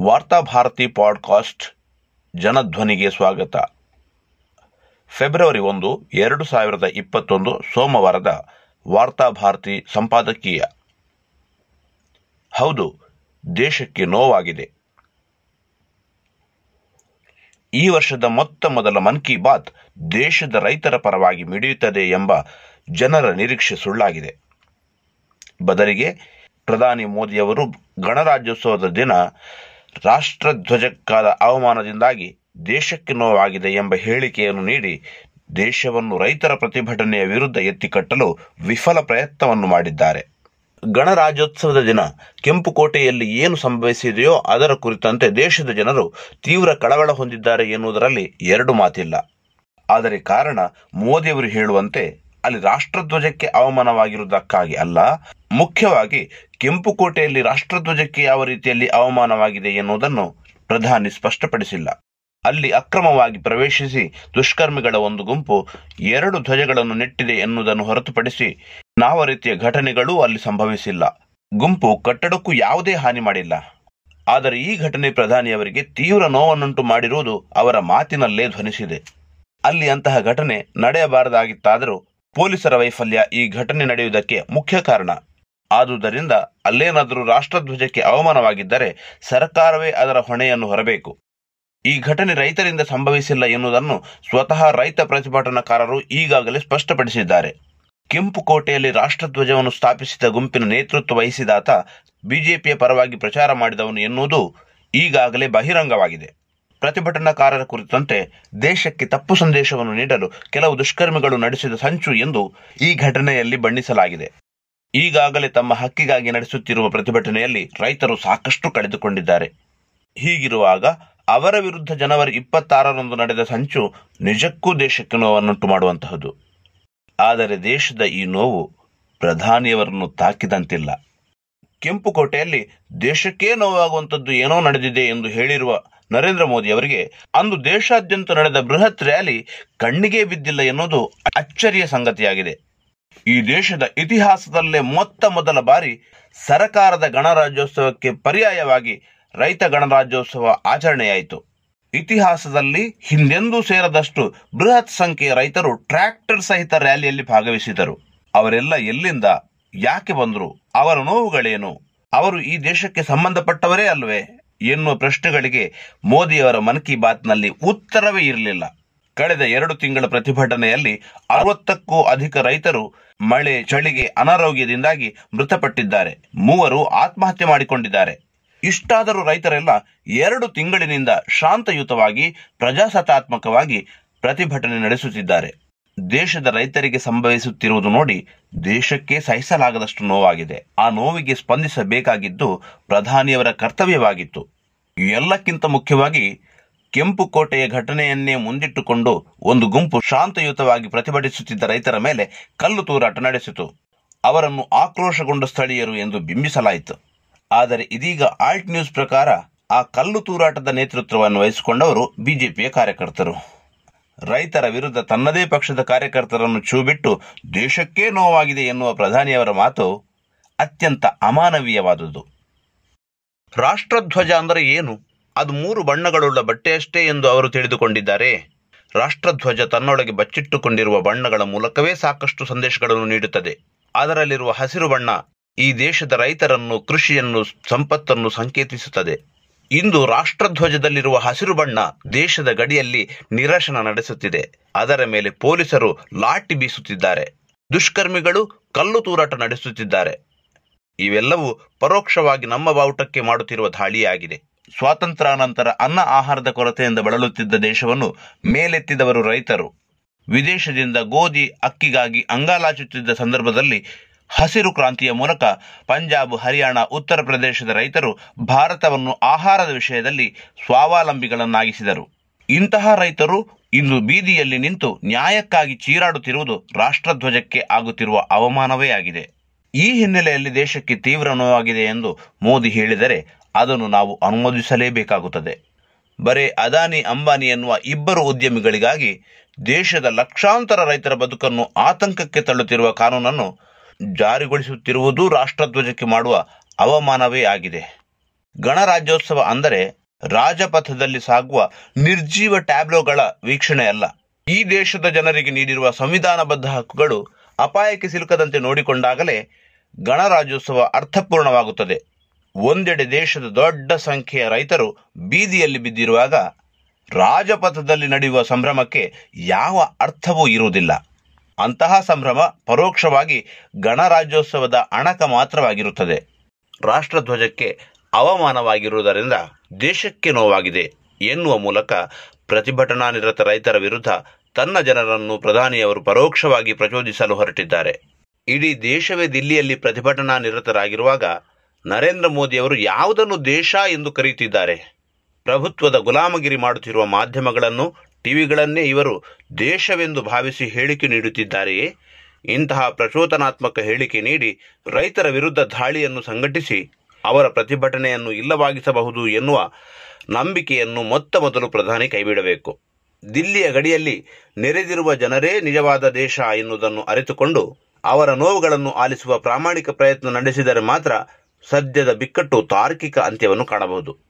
Varthabharati podcast ಜನಧ್ವನಿಗೆ ಸ್ವಾಗತ. February ಒಂದು, ಎರಡು ಸಾವಿರದ ಇಪ್ಪತ್ತೊಂದು ಸೋಮವಾರದ ವಾರ್ತಾಭಾರತಿ ಸಂಪಾದಕೀಯ. ಹೌದು, ದೇಶಕ್ಕೆ ನೋವಾಗಿದೆ. ಈ ವರ್ಷದ ಮೊತ್ತ ಮೊದಲ ಮನ್ ಕಿ ಬಾತ್ ದೇಶದ ರೈತರ ಪರವಾಗಿ ಮಿಡಿಯುತ್ತದೆ ಎಂಬ ಜನರ ನಿರೀಕ್ಷೆ ಸುಳ್ಳಾಗಿದೆ. ಬದಲಿಗೆ ಪ್ರಧಾನಿ ಮೋದಿಯವರು ಗಣರಾಜ್ಯೋತ್ಸವದ ದಿನ ರಾಷ್ಟ್ರಧ್ವಜಕ್ಕಾದ ಅವಮಾನದಿಂದಾಗಿ ದೇಶಕ್ಕೆ ನೋವಾಗಿದೆ ಎಂಬ ಹೇಳಿಕೆಯನ್ನು ನೀಡಿ ದೇಶವನ್ನು ರೈತರ ಪ್ರತಿಭಟನೆಯ ವಿರುದ್ಧ ಎತ್ತಿಕಟ್ಟಲು ವಿಫಲ ಪ್ರಯತ್ನವನ್ನು ಮಾಡಿದ್ದಾರೆ. ಗಣರಾಜ್ಯೋತ್ಸವದ ದಿನ ಕೆಂಪುಕೋಟೆಯಲ್ಲಿ ಏನು ಸಂಭವಿಸಿದೆಯೋ ಅದರ ಕುರಿತಂತೆ ದೇಶದ ಜನರು ತೀವ್ರ ಕಳವಳ ಹೊಂದಿದ್ದಾರೆ ಎನ್ನುವುದರಲ್ಲಿ ಎರಡು ಮಾತಿಲ್ಲ. ಆದರೆ ಕಾರಣ ಮೋದಿಯವರು ಹೇಳುವಂತೆ ಅಲ್ಲಿ ರಾಷ್ಟ್ರಧ್ವಜಕ್ಕೆ ಅವಮಾನವಾಗಿರುವುದಕ್ಕಾಗಿ ಅಲ್ಲ, ಮುಖ್ಯವಾಗಿ ಕೆಂಪುಕೋಟೆಯಲ್ಲಿ ರಾಷ್ಟ್ರಧ್ವಜಕ್ಕೆ ಯಾವ ರೀತಿಯಲ್ಲಿ ಅವಮಾನವಾಗಿದೆ ಎನ್ನುವುದನ್ನು ಪ್ರಧಾನಿ ಸ್ಪಷ್ಟಪಡಿಸಿಲ್ಲ. ಅಲ್ಲಿ ಅಕ್ರಮವಾಗಿ ಪ್ರವೇಶಿಸಿ ದುಷ್ಕರ್ಮಿಗಳ ಒಂದು ಗುಂಪು ಎರಡು ಧ್ವಜಗಳನ್ನು ನೆಟ್ಟಿದೆ ಎನ್ನುವುದನ್ನು ಹೊರತುಪಡಿಸಿ ಯಾವ ರೀತಿಯ ಘಟನೆಗಳೂ ಅಲ್ಲಿ ಸಂಭವಿಸಿಲ್ಲ. ಗುಂಪು ಕಟ್ಟಡಕ್ಕೂ ಯಾವುದೇ ಹಾನಿ ಮಾಡಿಲ್ಲ. ಆದರೆ ಈ ಘಟನೆ ಪ್ರಧಾನಿಯವರಿಗೆ ತೀವ್ರ ನೋವನ್ನುಂಟು ಮಾಡಿರುವುದು ಅವರ ಮಾತಿನಲ್ಲೇ ಧ್ವನಿಸಿದೆ. ಅಲ್ಲಿ ಅಂತಹ ಘಟನೆ ನಡೆಯಬಾರದಾಗಿತ್ತಾದರೂ ಪೊಲೀಸರ ವೈಫಲ್ಯ ಈ ಘಟನೆ ನಡೆಯುವುದಕ್ಕೆ ಮುಖ್ಯ ಕಾರಣ. ಆದುದರಿಂದ ಅಲ್ಲೇನಾದರೂ ರಾಷ್ಟ್ರಧ್ವಜಕ್ಕೆ ಅವಮಾನವಾಗಿದ್ದರೆ ಸರ್ಕಾರವೇ ಅದರ ಹೊಣೆಯನ್ನು ಹೊರಬೇಕು. ಈ ಘಟನೆ ರೈತರಿಂದ ಸಂಭವಿಸಿಲ್ಲ ಎನ್ನುವುದನ್ನು ಸ್ವತಃ ರೈತ ಪ್ರತಿಭಟನಾಕಾರರು ಈಗಾಗಲೇ ಸ್ಪಷ್ಟಪಡಿಸಿದ್ದಾರೆ. ಕೆಂಪು ಕೋಟೆಯಲ್ಲಿ ರಾಷ್ಟ್ರಧ್ವಜವನ್ನು ಸ್ಥಾಪಿಸಿದ ಗುಂಪಿನ ನೇತೃತ್ವ ವಹಿಸಿದಾತ ಬಿಜೆಪಿಯ ಪರವಾಗಿ ಪ್ರಚಾರ ಮಾಡಿದವನು ಎನ್ನುವುದು ಈಗಾಗಲೇ ಬಹಿರಂಗವಾಗಿದೆ. ಪ್ರತಿಭಟನಾಕಾರರ ಕುರಿತಂತೆ ದೇಶಕ್ಕೆ ತಪ್ಪು ಸಂದೇಶವನ್ನು ನೀಡಲು ಕೆಲವು ದುಷ್ಕರ್ಮಿಗಳು ನಡೆಸಿದ ಸಂಚು ಎಂದು ಈ ಘಟನೆಯಲ್ಲಿ ಬಣ್ಣಿಸಲಾಗಿದೆ. ಈಗಾಗಲೇ ತಮ್ಮ ಹಕ್ಕಿಗಾಗಿ ನಡೆಸುತ್ತಿರುವ ಪ್ರತಿಭಟನೆಯಲ್ಲಿ ರೈತರು ಸಾಕಷ್ಟು ಕಳೆದುಕೊಂಡಿದ್ದಾರೆ. ಹೀಗಿರುವಾಗ ಅವರ ವಿರುದ್ಧ ಜನವರಿ ಇಪ್ಪತ್ತಾರರಂದು ನಡೆದ ಸಂಚು ನಿಜಕ್ಕೂ ದೇಶಕ್ಕೆ ನೋವನ್ನುಂಟು ಮಾಡುವಂತಹದ್ದು ಆದರೆ ದೇಶದ ಈ ನೋವು ಪ್ರಧಾನಿಯವರನ್ನು ತಾಕಿದಂತಿಲ್ಲ. ಕೆಂಪುಕೋಟೆಯಲ್ಲಿ ದೇಶಕ್ಕೇ ನೋವಾಗುವಂಥದ್ದು ಏನೋ ನಡೆದಿದೆ ಎಂದು ಹೇಳಿರುವ ನರೇಂದ್ರ ಮೋದಿ ಅವರಿಗೆ, ಅಂದು ದೇಶಾದ್ಯಂತ ನಡೆದ ಬೃಹತ್ ರ್ಯಾಲಿ ಕಣ್ಣಿಗೆ ಬಿದ್ದಿಲ್ಲ ಎನ್ನುವುದು ಅಚ್ಚರಿಯ ಸಂಗತಿಯಾಗಿದೆ. ಈ ದೇಶದ ಇತಿಹಾಸದಲ್ಲೇ ಮೊತ್ತ ಮೊದಲ ಬಾರಿ ಸರಕಾರದ ಗಣರಾಜ್ಯೋತ್ಸವಕ್ಕೆ ಪರ್ಯಾಯವಾಗಿ ರೈತ ಗಣರಾಜ್ಯೋತ್ಸವ ಆಚರಣೆಯಾಯಿತು. ಇತಿಹಾಸದಲ್ಲಿ ಹಿಂದೆಂದೂ ಸೇರದಷ್ಟು ಬೃಹತ್ ಸಂಖ್ಯೆಯ ರೈತರು ಟ್ರ್ಯಾಕ್ಟರ್ ಸಹಿತ ರ್ಯಾಲಿಯಲ್ಲಿ ಭಾಗವಹಿಸಿದರು ಅವರೆಲ್ಲ ಎಲ್ಲಿಂದ, ಯಾಕೆ ಬಂದರು, ಅವರ ನೋವುಗಳೇನು, ಅವರು ಈ ದೇಶಕ್ಕೆ ಸಂಬಂಧಪಟ್ಟವರೇ ಅಲ್ವೇ? ಎನ್ನುವ ಪ್ರಶ್ನೆಗಳಿಗೆ ಮೋದಿಯವರ ಮನ್ ಕಿ ಬಾತ್ನಲ್ಲಿ ಉತ್ತರವೇ ಇರಲಿಲ್ಲ. ಕಳೆದ ಎರಡು ತಿಂಗಳ ಪ್ರತಿಭಟನೆಯಲ್ಲಿ ಅರವತ್ತಕ್ಕೂ ಅಧಿಕ ರೈತರು ಮಳೆ ಚಳಿಗೆ ಅನಾರೋಗ್ಯದಿಂದಾಗಿ ಮೃತಪಟ್ಟಿದ್ದಾರೆ. ಮೂವರು ಆತ್ಮಹತ್ಯೆ ಮಾಡಿಕೊಂಡಿದ್ದಾರೆ. ಇಷ್ಟಾದರೂ ರೈತರೆಲ್ಲ ಎರಡು ತಿಂಗಳಿನಿಂದ ಶಾಂತಯುತವಾಗಿ, ಪ್ರಜಾಸತ್ತಾತ್ಮಕವಾಗಿ ಪ್ರತಿಭಟನೆ ನಡೆಸುತ್ತಿದ್ದಾರೆ. ದೇಶದ ರೈತರಿಗೆ ಸಂಭವಿಸುತ್ತಿರುವುದು ನೋಡಿ ದೇಶಕ್ಕೆ ಸಹಿಸಲಾಗದಷ್ಟು ನೋವಾಗಿದೆ. ಆ ನೋವಿಗೆ ಸ್ಪಂದಿಸಬೇಕಾಗಿದ್ದು ಪ್ರಧಾನಿಯವರ ಕರ್ತವ್ಯವಾಗಿತ್ತು. ಎಲ್ಲಕ್ಕಿಂತ ಮುಖ್ಯವಾಗಿ ಕೆಂಪು ಕೋಟೆಯ ಘಟನೆಯನ್ನೇ ಮುಂದಿಟ್ಟುಕೊಂಡು ಒಂದು ಗುಂಪು ಶಾಂತಯುತವಾಗಿ ಪ್ರತಿಭಟಿಸುತ್ತಿದ್ದ ರೈತರ ಮೇಲೆ ಕಲ್ಲು ತೂರಾಟ ನಡೆಸಿತು. ಅವರನ್ನು ಆಕ್ರೋಶಗೊಂಡ ಸ್ಥಳೀಯರು ಎಂದು ಬಿಂಬಿಸಲಾಯಿತು. ಆದರೆ ಇದೀಗ ಆಲ್ಟ್ ನ್ಯೂಸ್ ಪ್ರಕಾರ ಆ ಕಲ್ಲು ತೂರಾಟದ ನೇತೃತ್ವವನ್ನು ವಹಿಸಿಕೊಂಡವರು ಬಿಜೆಪಿಯ ಕಾರ್ಯಕರ್ತರು. ರೈತರ ವಿರುದ್ಧ ತನ್ನದೇ ಪಕ್ಷದ ಕಾರ್ಯಕರ್ತರನ್ನು ಚೂಬಿಟ್ಟು ದೇಶಕ್ಕೇ ನೋವಾಗಿದೆ ಎನ್ನುವ ಪ್ರಧಾನಿಯವರ ಮಾತು ಅತ್ಯಂತ ಅಮಾನವೀಯವಾದುದು. ರಾಷ್ಟ್ರಧ್ವಜ ಅಂದರೆ ಏನು? ಅದು ಮೂರು ಬಣ್ಣಗಳುಳ್ಳ ಬಟ್ಟೆಯಷ್ಟೇ ಎಂದು ಅವರು ತಿಳಿದುಕೊಂಡಿದ್ದಾರೆ. ರಾಷ್ಟ್ರಧ್ವಜ ತನ್ನೊಳಗೆ ಬಚ್ಚಿಟ್ಟುಕೊಂಡಿರುವ ಬಣ್ಣಗಳ ಮೂಲಕವೇ ಸಾಕಷ್ಟು ಸಂದೇಶಗಳನ್ನು ನೀಡುತ್ತದೆ. ಅದರಲ್ಲಿರುವ ಹಸಿರು ಬಣ್ಣ ಈ ದೇಶದ ರೈತರನ್ನು, ಕೃಷಿಯನ್ನು, ಸಂಪತ್ತನ್ನು ಸಂಕೇತಿಸುತ್ತದೆ. ಇಂದು ರಾಷ್ಟ್ರಧ್ವಜದಲ್ಲಿರುವ ಹಸಿರು ಬಣ್ಣ ದೇಶದ ಗಡಿಯಲ್ಲಿ ನಿರಶನ ನಡೆಸುತ್ತಿದೆ. ಅದರ ಮೇಲೆ ಪೊಲೀಸರು ಲಾಠಿ ಬೀಸುತ್ತಿದ್ದಾರೆ. ದುಷ್ಕರ್ಮಿಗಳು ಕಲ್ಲು ತೂರಾಟ ನಡೆಸುತ್ತಿದ್ದಾರೆ. ಇವೆಲ್ಲವೂ ಪರೋಕ್ಷವಾಗಿ ನಮ್ಮ ಬಾವುಟಕ್ಕೆ ಮಾಡುತ್ತಿರುವ ದಾಳಿಯಾಗಿದೆ. ಸ್ವಾತಂತ್ರ್ಯಾನಂತರ ಅನ್ನ ಆಹಾರದ ಕೊರತೆಯಿಂದ ಬಳಲುತ್ತಿದ್ದ ದೇಶವನ್ನು ಮೇಲೆತ್ತಿದವರು ರೈತರು. ವಿದೇಶದಿಂದ ಗೋಧಿ, ಅಕ್ಕಿಗಾಗಿ ಅಂಗಾಲಾಚುತ್ತಿದ್ದ ಸಂದರ್ಭದಲ್ಲಿ ಹಸಿರು ಕ್ರಾಂತಿಯ ಮೂಲಕ ಪಂಜಾಬ್, ಹರಿಯಾಣ, ಉತ್ತರ ಪ್ರದೇಶದ ರೈತರು ಭಾರತವನ್ನು ಆಹಾರದ ವಿಷಯದಲ್ಲಿ ಸ್ವಾವಲಂಬಿಗಳನ್ನಾಗಿಸಿದರು. ಇಂತಹ ರೈತರು ಇಂದು ಬೀದಿಯಲ್ಲಿ ನಿಂತು ನ್ಯಾಯಕ್ಕಾಗಿ ಚೀರಾಡುತ್ತಿರುವುದು ರಾಷ್ಟ್ರಧ್ವಜಕ್ಕೆ ಆಗುತ್ತಿರುವ ಅವಮಾನವೇ ಆಗಿದೆ. ಈ ಹಿನ್ನೆಲೆಯಲ್ಲಿ ದೇಶಕ್ಕೆ ತೀವ್ರ ನೋವಾಗಿದೆ ಎಂದು ಮೋದಿ ಹೇಳಿದರೆ ಅದನ್ನು ನಾವು ಅನುಮೋದಿಸಲೇಬೇಕಾಗುತ್ತದೆ. ಬರೇ ಅದಾನಿ ಅಂಬಾನಿ ಎನ್ನುವ ಇಬ್ಬರು ಉದ್ಯಮಿಗಳಿಗಾಗಿ ದೇಶದ ಲಕ್ಷಾಂತರ ರೈತರ ಬದುಕನ್ನು ಆತಂಕಕ್ಕೆ ತಳ್ಳುತ್ತಿರುವ ಕಾನೂನನ್ನು ಜಾರಿಗೊಳಿಸುತ್ತಿರುವುದು ರಾಷ್ಟ್ರಧ್ವಜಕ್ಕೆ ಮಾಡುವ ಅವಮಾನವೇ ಆಗಿದೆ. ಗಣರಾಜ್ಯೋತ್ಸವ ಅಂದರೆ ರಾಜಪಥದಲ್ಲಿ ಸಾಗುವ ನಿರ್ಜೀವ ಟ್ಯಾಬ್ಲೋಗಳ ವೀಕ್ಷಣೆ ಅಲ್ಲ. ಈ ದೇಶದ ಜನರಿಗೆ ನೀಡಿರುವ ಸಂವಿಧಾನಬದ್ಧ ಹಕ್ಕುಗಳು ಅಪಾಯಕ್ಕೆ ಸಿಲುಕದಂತೆ ನೋಡಿಕೊಂಡಾಗಲೇ ಗಣರಾಜ್ಯೋತ್ಸವ ಅರ್ಥಪೂರ್ಣವಾಗುತ್ತದೆ. ಒಂದೆಡೆ ದೇಶದ ದೊಡ್ಡ ಸಂಖ್ಯೆಯ ರೈತರು ಬೀದಿಯಲ್ಲಿ ಬಿದ್ದಿರುವಾಗ ರಾಜಪಥದಲ್ಲಿ ನಡೆಯುವ ಸಂಭ್ರಮಕ್ಕೆ ಯಾವ ಅರ್ಥವೂ ಇರುವುದಿಲ್ಲ. ಅಂತಹ ಸಂಭ್ರಮ ಪರೋಕ್ಷವಾಗಿ ಗಣರಾಜ್ಯೋತ್ಸವದ ಅಣಕ ಮಾತ್ರವಾಗಿರುತ್ತದೆ. ರಾಷ್ಟ್ರಧ್ವಜಕ್ಕೆ ಅವಮಾನವಾಗಿರುವುದರಿಂದ ದೇಶಕ್ಕೆ ನೋವಾಗಿದೆ ಎನ್ನುವ ಮೂಲಕ ಪ್ರತಿಭಟನಾ ನಿರತ ರೈತರ ವಿರುದ್ಧ ತನ್ನ ಜನರನ್ನು ಪ್ರಧಾನಿಯವರು ಪರೋಕ್ಷವಾಗಿ ಪ್ರಚೋದಿಸಲು ಹೊರಟಿದ್ದಾರೆ. ಇಡೀ ದೇಶವೇ ದಿಲ್ಲಿಯಲ್ಲಿ ಪ್ರತಿಭಟನಾ ನಿರತರಾಗಿರುವಾಗ ನರೇಂದ್ರ ಮೋದಿಯವರು ಯಾವುದನ್ನು ದೇಶ ಎಂದು ಕರೆಯುತ್ತಿದ್ದಾರೆ? ಪ್ರಭುತ್ವದ ಗುಲಾಮಗಿರಿ ಮಾಡುತ್ತಿರುವ ಮಾಧ್ಯಮಗಳನ್ನು ಟಿವಿಗಳನ್ನೇ ಇವರು ದೇಶವೆಂದು ಭಾವಿಸಿ ಹೇಳಿಕೆ ನೀಡುತ್ತಿದ್ದಾರೆಯೇ? ಇಂತಹ ಪ್ರಚೋದನಾತ್ಮಕ ಹೇಳಿಕೆ ನೀಡಿ ರೈತರ ವಿರುದ್ಧ ದಾಳಿಯನ್ನು ಸಂಘಟಿಸಿ ಅವರ ಪ್ರತಿಭಟನೆಯನ್ನು ಇಲ್ಲವಾಗಿಸಬಹುದು ಎನ್ನುವ ನಂಬಿಕೆಯನ್ನು ಮೊತ್ತ ಮೊದಲು ಪ್ರಧಾನಿ ಕೈಬಿಡಬೇಕು. ದಿಲ್ಲಿಯ ಗಡಿಯಲ್ಲಿ ನೆರೆದಿರುವ ಜನರೇ ನಿಜವಾದ ದೇಶ ಎನ್ನುವುದನ್ನು ಅರಿತುಕೊಂಡು ಅವರ ನೋವುಗಳನ್ನು ಆಲಿಸುವ ಪ್ರಾಮಾಣಿಕ ಪ್ರಯತ್ನ ನಡೆಸಿದರೆ ಮಾತ್ರ ಸದ್ಯದ ಬಿಕ್ಕಟ್ಟು ತಾರ್ಕಿಕ ಅಂತ್ಯವನ್ನು ಕಾಣಬಹುದು.